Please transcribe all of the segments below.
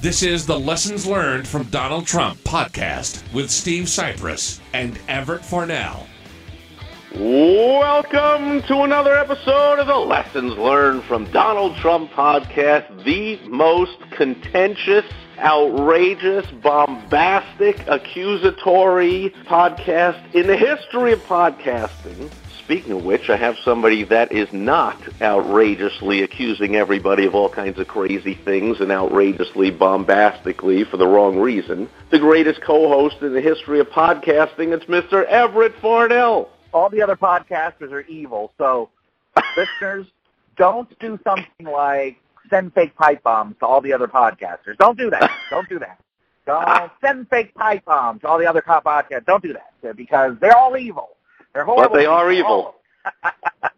This is the Lessons Learned from Donald Trump podcast with Steve Cypress and Everett Farnell. Welcome to another episode of the Lessons Learned from Donald Trump podcast, the most contentious, outrageous, bombastic, accusatory podcast in the history of podcasting. Speaking of which, I have somebody that is not outrageously accusing everybody of all kinds of crazy things and outrageously, bombastically for the wrong reason. The greatest co-host in the history of podcasting, it's Mr. Everett Farnell. all the other podcasters are evil. So, listeners, don't do something like send fake pipe bombs to all the other podcasters. Don't do that. Don't do that. Don't send fake pipe bombs to all the other podcasts. Don't do that because they're all evil. They're horrible. they are evil. them.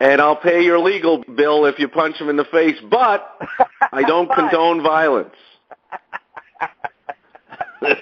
And I'll pay your legal bill if you punch him in the face, but I don't But- condone violence.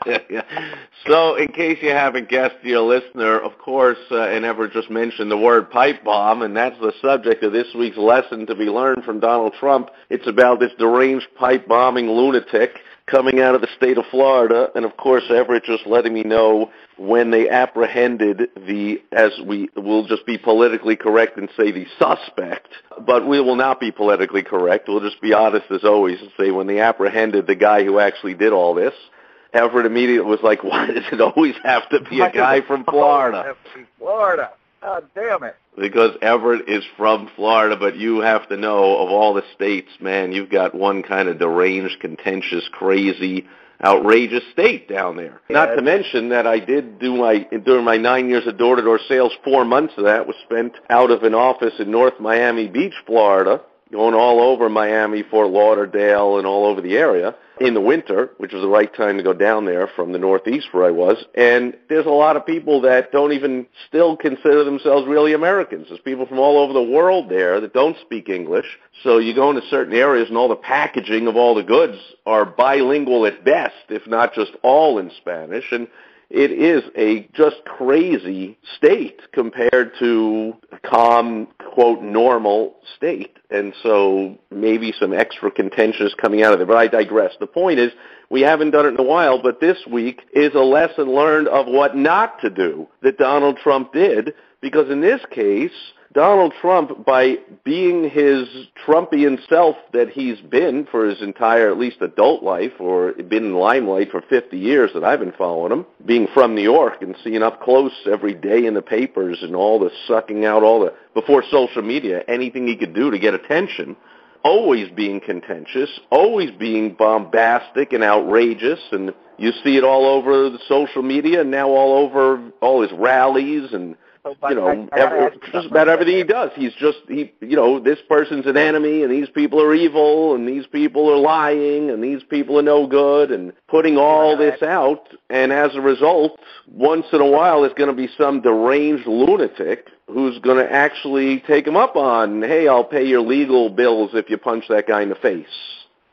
so, in case you haven't guessed, dear listener, of course, uh, and ever just mentioned the word pipe bomb, and that's the subject of this week's lesson to be learned from Donald Trump. It's about this deranged pipe bombing lunatic coming out of the state of Florida, and of course, Everett just letting me know when they apprehended the, as we will just be politically correct and say the suspect, but we will not be politically correct. We'll just be honest as always and say when they apprehended the guy who actually did all this. Everett immediately was like, why does it always have to be a guy from Florida? Florida. God damn it. Because Everett is from Florida, but you have to know of all the states, man, you've got one kind of deranged, contentious, crazy, outrageous state down there. Not to mention that I did do my during my nine years of door-to-door sales, four months of that was spent out of an office in North Miami Beach, Florida, going all over Miami, Fort Lauderdale, and all over the area in the winter, which was the right time to go down there from the Northeast where I was. And there's a lot of people that don't even still consider themselves really Americans. There's people from all over the world there that don't speak English. So you go into certain areas and all the packaging of all the goods are bilingual at best, if not just all in Spanish. And it is a just crazy state compared to calm, quote, normal state. And so maybe some extra contentious coming out of there. But I digress. The point is, we haven't done it in a while, but this week is a lesson learned of what not to do that Donald Trump did, because in this case, Donald Trump, by being his Trumpian self that he's been for his entire, at least adult life, or been in limelight for 50 years that I've been following him, being from New York and seeing up close every day in the papers and all the sucking out all the, before social media, anything he could do to get attention, always being contentious, always being bombastic and outrageous, and you see it all over the social media and now all over all his rallies and So, but you know, I, I every, just about everything he does. He's just he, you know, this person's an enemy, and these people are evil, and these people are lying, and these people are no good, and putting all this out. And as a result, once in a while, there's going to be some deranged lunatic who's going to actually take him up on, hey, I'll pay your legal bills if you punch that guy in the face.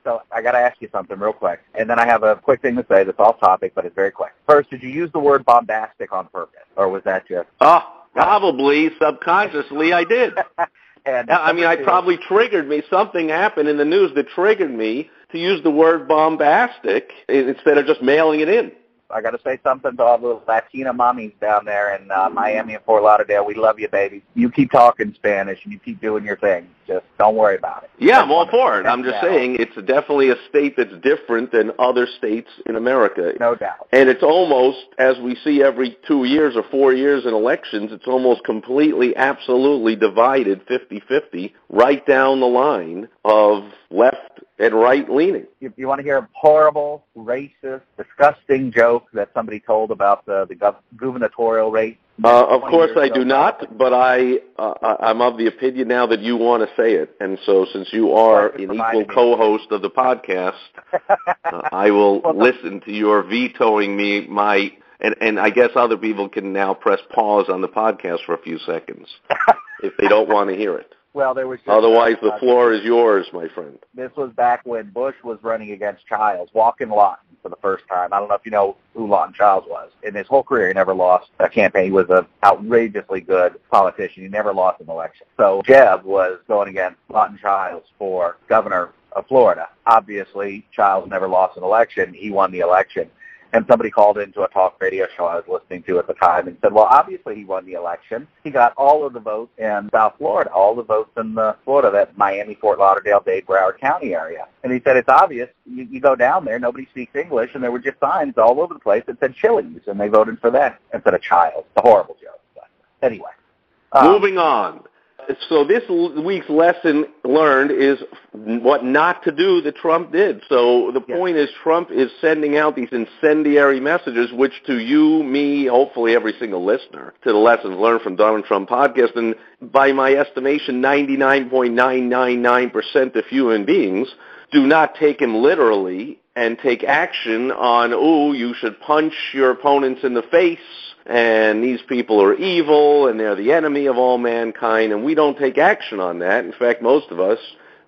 So I got to ask you something real quick, and then I have a quick thing to say that's off topic, but it's very quick. First, did you use the word bombastic on purpose, or was that just? Ah, probably subconsciously, I did. and I mean, I probably triggered me. Something happened in the news that triggered me to use the word bombastic instead of just mailing it in. I got to say something to all the Latina mommies down there in uh, Miami and Fort Lauderdale. We love you, baby. You keep talking Spanish and you keep doing your thing. Just don't worry about it. Yeah, I'm all for it. I'm just no, saying it's definitely a state that's different than other states in America. No doubt. And it's almost, as we see every two years or four years in elections, it's almost completely, absolutely divided 50-50 right down the line of left and right-leaning. You, you want to hear a horrible, racist, disgusting joke that somebody told about the, the gov- gubernatorial race? Uh, of course I do not, but I uh, I- I'm of the opinion now that you want to say it, and so since you are an equal co-host of the podcast, uh, I will Well, listen to your vetoing me my and and I guess other people can now press pause on the podcast for a few seconds if they don't want to hear it. Well, there was Otherwise, the uh, floor is yours, my friend. This was back when Bush was running against Chiles, walking Lawton for the first time. I don't know if you know who Lawton Chiles was. In his whole career, he never lost a campaign. He was an outrageously good politician. He never lost an election. So Jeb was going against Lawton Chiles for governor of Florida. Obviously, Chiles never lost an election. He won the election. And somebody called into a talk radio show I was listening to at the time and said, well, obviously he won the election. He got all of the votes in South Florida, all the votes in the Florida, that Miami, Fort Lauderdale, Dade, Broward County area. And he said, it's obvious. You, you go down there, nobody speaks English, and there were just signs all over the place that said Chili's, and they voted for that instead of Child. A horrible joke. But anyway. Um, Moving on. So this week's lesson learned is what not to do that Trump did. So the Yes. point is Trump is sending out these incendiary messages, which to you, me, hopefully every single listener to the lessons learned from Donald Trump podcast, and by my estimation, 99.999% of human beings do not take him literally and take action on, ooh, you should punch your opponents in the face and these people are evil and they're the enemy of all mankind and we don't take action on that. In fact, most of us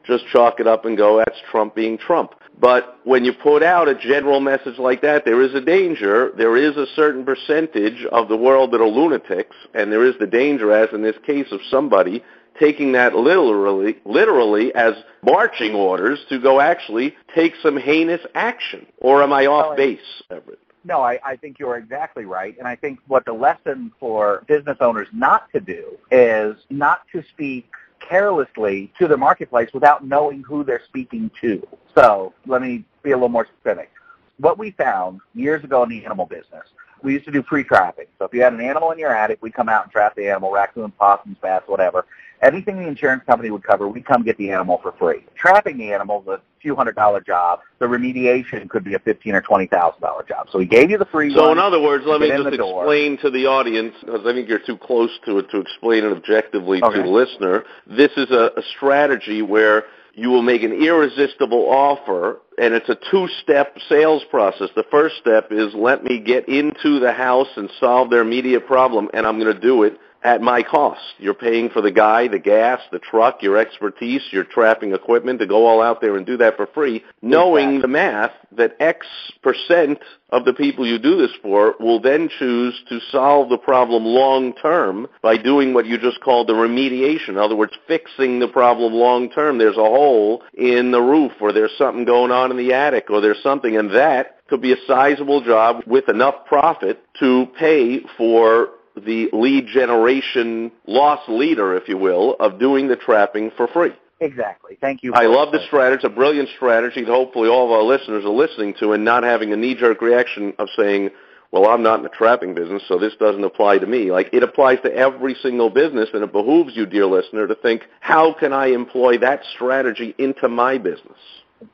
just chalk it up and go, that's Trump being Trump. But when you put out a general message like that, there is a danger. There is a certain percentage of the world that are lunatics, and there is the danger, as in this case, of somebody taking that literally, literally as marching orders to go actually take some heinous action. Or am I off oh, base, Everett? No, I, I think you're exactly right. And I think what the lesson for business owners not to do is not to speak carelessly to the marketplace without knowing who they're speaking to. So let me be a little more specific. What we found years ago in the animal business, we used to do free trapping. So if you had an animal in your attic, we'd come out and trap the animal, raccoons, possums, bats, whatever. Anything the insurance company would cover, we'd come get the animal for free. Trapping the animal is a few hundred dollar job. The remediation could be a fifteen or twenty thousand dollar job. So we gave you the free So in other words, let me just explain to the audience, because I think you're too close to it to explain it objectively to the listener. This is a, a strategy where you will make an irresistible offer, and it's a two-step sales process. The first step is let me get into the house and solve their immediate problem, and I'm going to do it at my cost. You're paying for the guy, the gas, the truck, your expertise, your trapping equipment to go all out there and do that for free, knowing Exactly. the math that X percent of the people you do this for will then choose to solve the problem long term by doing what you just called the remediation. In other words, fixing the problem long term. There's a hole in the roof or there's something going on in the attic or there's something and that could be a sizable job with enough profit to pay for the lead generation loss leader, if you will, of doing the trapping for free. Exactly. Thank you. I love the strategy. It's a brilliant strategy that hopefully all of our listeners are listening to and not having a knee-jerk reaction of saying, well, I'm not in the trapping business, so this doesn't apply to me. Like, it applies to every single business, and it behooves you, dear listener, to think, how can I employ that strategy into my business?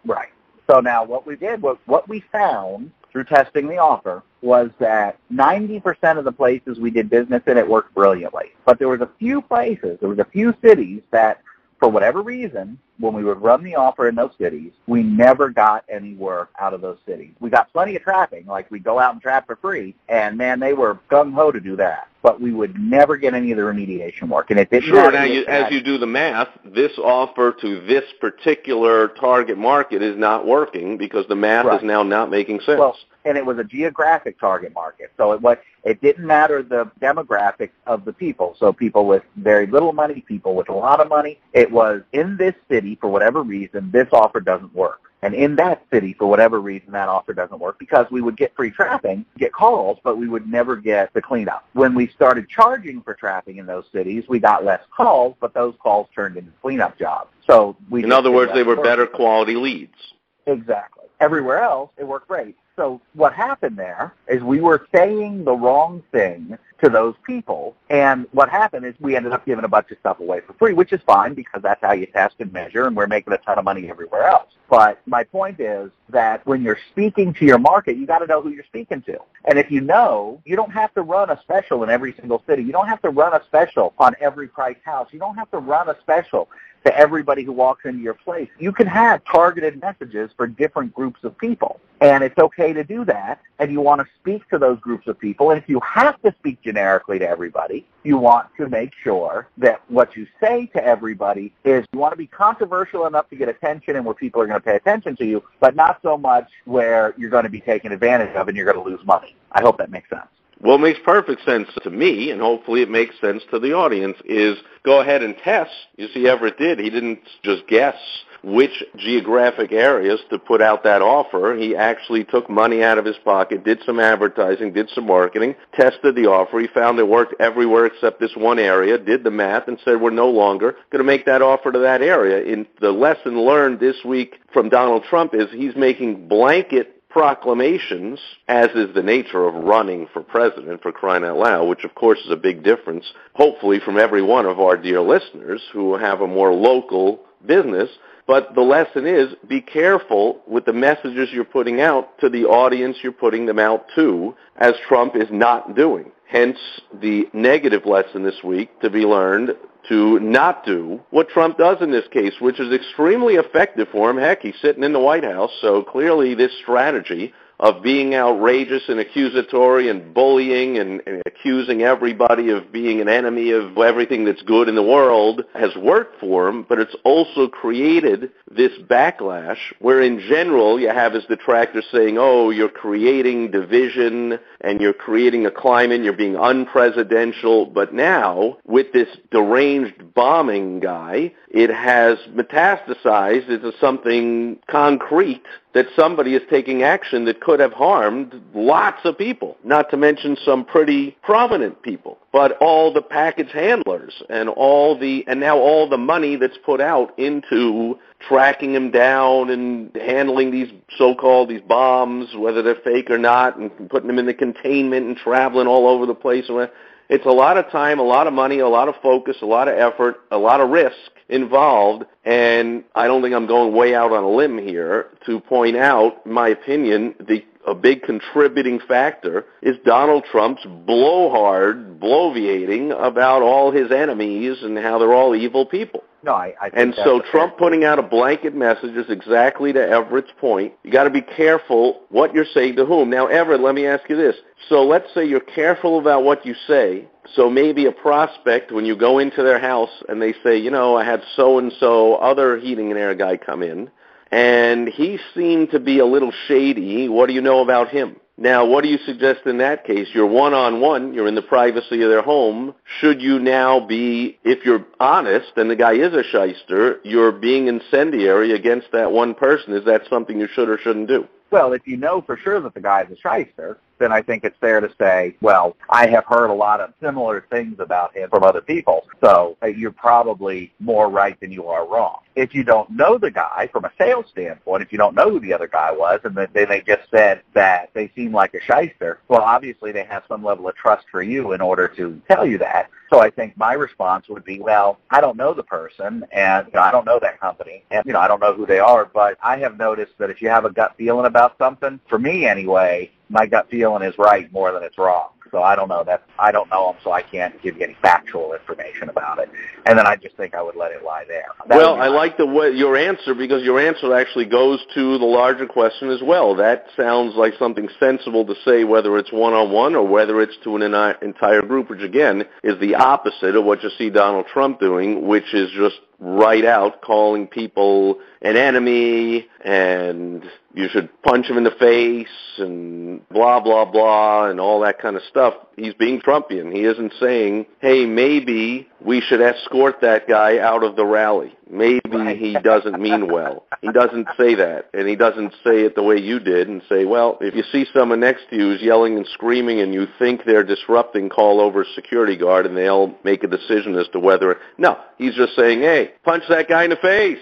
Right. So now what we did was what we found through testing the offer was that 90% of the places we did business in it worked brilliantly. But there was a few places, there was a few cities that for whatever reason, when we would run the offer in those cities, we never got any work out of those cities. We got plenty of trapping, like we'd go out and trap for free, and man, they were gung-ho to do that. But we would never get any of the remediation work, and it didn't Sure. Now, you, as you do the math, this offer to this particular target market is not working because the math Right. is now not making sense. Well, and it was a geographic target market. So it was it didn't matter the demographics of the people. So people with very little money, people with a lot of money. It was in this city for whatever reason this offer doesn't work. And in that city, for whatever reason, that offer doesn't work because we would get free trapping, get calls, but we would never get the cleanup. When we started charging for trapping in those cities, we got less calls, but those calls turned into cleanup jobs. So we in other words, they were work. better quality leads. Exactly. Everywhere else, it worked great. So what happened there is we were saying the wrong thing to those people. And what happened is we ended up giving a bunch of stuff away for free, which is fine because that's how you test and measure and we're making a ton of money everywhere else. But my point is that when you're speaking to your market, you got to know who you're speaking to. And if you know, you don't have to run a special in every single city. You don't have to run a special on every price house. You don't have to run a special to everybody who walks into your place. You can have targeted messages for different groups of people. And it's okay to do that. And you want to speak to those groups of people. And if you have to speak generically to everybody, you want to make sure that what you say to everybody is you want to be controversial enough to get attention and where people are going to pay attention to you, but not so much where you're going to be taken advantage of and you're going to lose money. I hope that makes sense. It makes perfect sense to me, and hopefully it makes sense to the audience, is go ahead and test. You see, Everett did. He didn't just guess which geographic areas to put out that offer. He actually took money out of his pocket, did some advertising, did some marketing, tested the offer. He found it worked everywhere except this one area, did the math, and said, we're no longer going to make that offer to that area. In the lesson learned this week from Donald Trump is he's making blanket proclamations, as is the nature of running for president for crying out loud, which of course is a big difference, hopefully from every one of our dear listeners who have a more local business. But the lesson is be careful with the messages you're putting out to the audience you're putting them out to, as Trump is not doing. Hence the negative lesson this week to be learned to not do what Trump does in this case, which is extremely effective for him. Heck, he's sitting in the White House, so clearly this strategy of being outrageous and accusatory and bullying and, and, accusing everybody of being an enemy of everything that's good in the world has worked for him, but it's also created this backlash where in general you have his detractors saying, oh, you're creating division and you're creating a climate, and you're being unpresidential, but now with this deranged bombing guy, it has metastasized into something concrete that somebody is taking action that could have harmed lots of people, not to mention some pretty prominent people, but all the package handlers and all the, and now all the money that's put out into tracking them down and handling these so-called, these bombs, whether they're fake or not, and putting them in the containment and traveling all over the place. It's a lot of time, a lot of money, a lot of focus, a lot of effort, a lot of risk involved, and I don't think I'm going way out on a limb here to point out, in my opinion, the a big contributing factor is Donald Trump's blowhard bloviating about all his enemies and how they're all evil people. No, I, I and so Trump putting out a blanket message is exactly to Everett's point. You got to be careful what you're saying to whom. Now, Everett, let me ask you this. So let's say you're careful about what you say. So maybe a prospect, when you go into their house and they say, you know, I had so and so other heating and air guy come in, and he seemed to be a little shady. What do you know about him? Now, what do you suggest in that case? You're one-on-one, you're in the privacy of their home. Should you now be, if you're honest and the guy is a shyster, you're being incendiary against that one person. Is that something you should or shouldn't do? Well, if you know for sure that the guy is a shyster, then I think it's fair to say, well, I have heard a lot of similar things about him from other people, so uh, you're probably more right than you are wrong. If you don't know the guy from a sales standpoint, if you don't know who the other guy was, and then they just said that they seem like a shyster, well, obviously they have some level of trust for you in order to tell you that. So I think my response would be, well, I don't know the person, and you know, I don't know that company, and you know, I don't know who they are, but I have noticed that if you have a gut feeling about something, for me anyway, my gut feeling is right more than it's wrong. So I don't know that I don't know them, so I can't give you any factual information about it. And then I just think I would let it lie there. That well, I like the way your answer because your answer actually goes to the larger question as well. That sounds like something sensible to say, whether it's one on one or whether it's to an entire group, which again is the opposite of what you see Donald Trump doing, which is just right out calling people an enemy and you should punch him in the face and blah blah blah and all that kind of stuff. He's being Trumpian. He isn't saying, "Hey, maybe we should escort that guy out of the rally." Maybe right. he doesn't mean well. He doesn't say that, and he doesn't say it the way you did and say, "Well, if you see someone next to you who's yelling and screaming and you think they're disrupting, call over a security guard and they'll make a decision as to whether." No, he's just saying, "Hey, punch that guy in the face."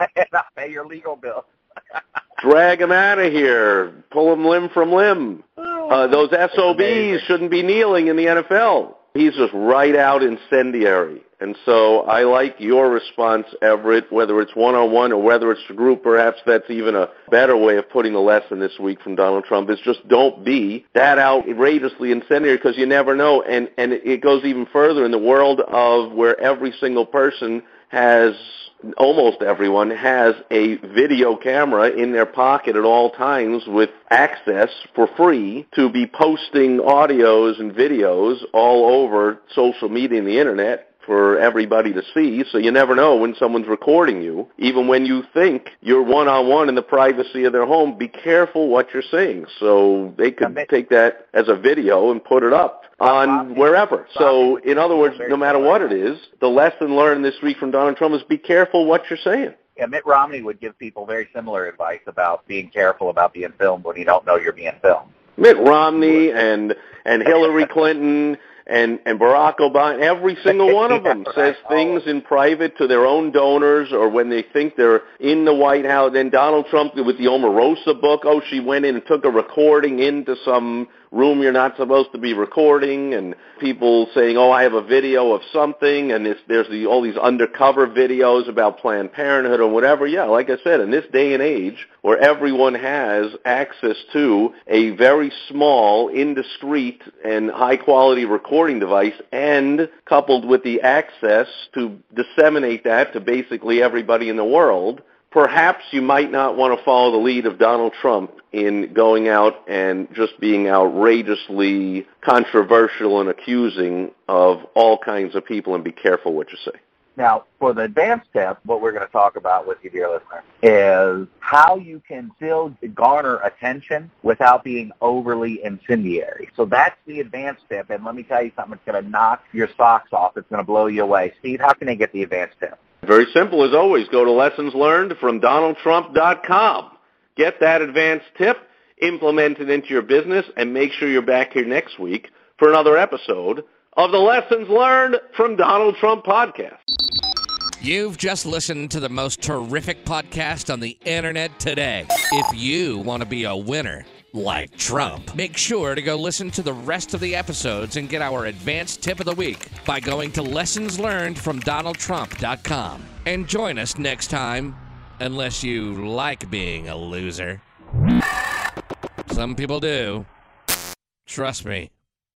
and I'll pay your legal bill. drag him out of here, pull him limb from limb. Uh, those SOBs shouldn't be kneeling in the NFL. He's just right out incendiary. And so I like your response, Everett, whether it's one-on-one or whether it's a group. Perhaps that's even a better way of putting the lesson this week from Donald Trump is just don't be that outrageously incendiary because you never know. And, and it goes even further in the world of where every single person has almost everyone has a video camera in their pocket at all times with access for free to be posting audios and videos all over social media and the internet for everybody to see, so you never know when someone's recording you. Even when you think you're one-on-one in the privacy of their home, be careful what you're saying. So they could take that as a video and put it up on wherever. So in other words, no matter what it is, the lesson learned this week from Donald Trump is be careful what you're saying. Yeah, Mitt Romney would give people very similar advice about being careful about being filmed when you don't know you're being filmed. Mitt Romney and and Hillary Clinton and and Barack Obama, every single one of them says things in private to their own donors or when they think they're in the White House. Then Donald Trump with the Omarosa book, oh, she went in and took a recording into some room you're not supposed to be recording and people saying, oh, I have a video of something and there's the, all these undercover videos about Planned Parenthood or whatever. Yeah, like I said, in this day and age where everyone has access to a very small, indiscreet, and high-quality recording device and coupled with the access to disseminate that to basically everybody in the world, perhaps you might not want to follow the lead of Donald Trump in going out and just being outrageously controversial and accusing of all kinds of people and be careful what you say. Now, for the advanced tip, what we're going to talk about with you, dear listener, is how you can still garner attention without being overly incendiary. So that's the advanced tip, and let me tell you something that's going to knock your socks off. It's going to blow you away. Steve, how can they get the advanced tip? Very simple as always. Go to lessons learned from donaldtrump.com. Get that advanced tip, implement it into your business, and make sure you're back here next week for another episode of the Lessons Learned from Donald Trump podcast. You've just listened to the most terrific podcast on the internet today. If you want to be a winner, like Trump. Make sure to go listen to the rest of the episodes and get our advanced tip of the week by going to lessonslearnedfromdonaldtrump.com. And join us next time, unless you like being a loser. Some people do. Trust me.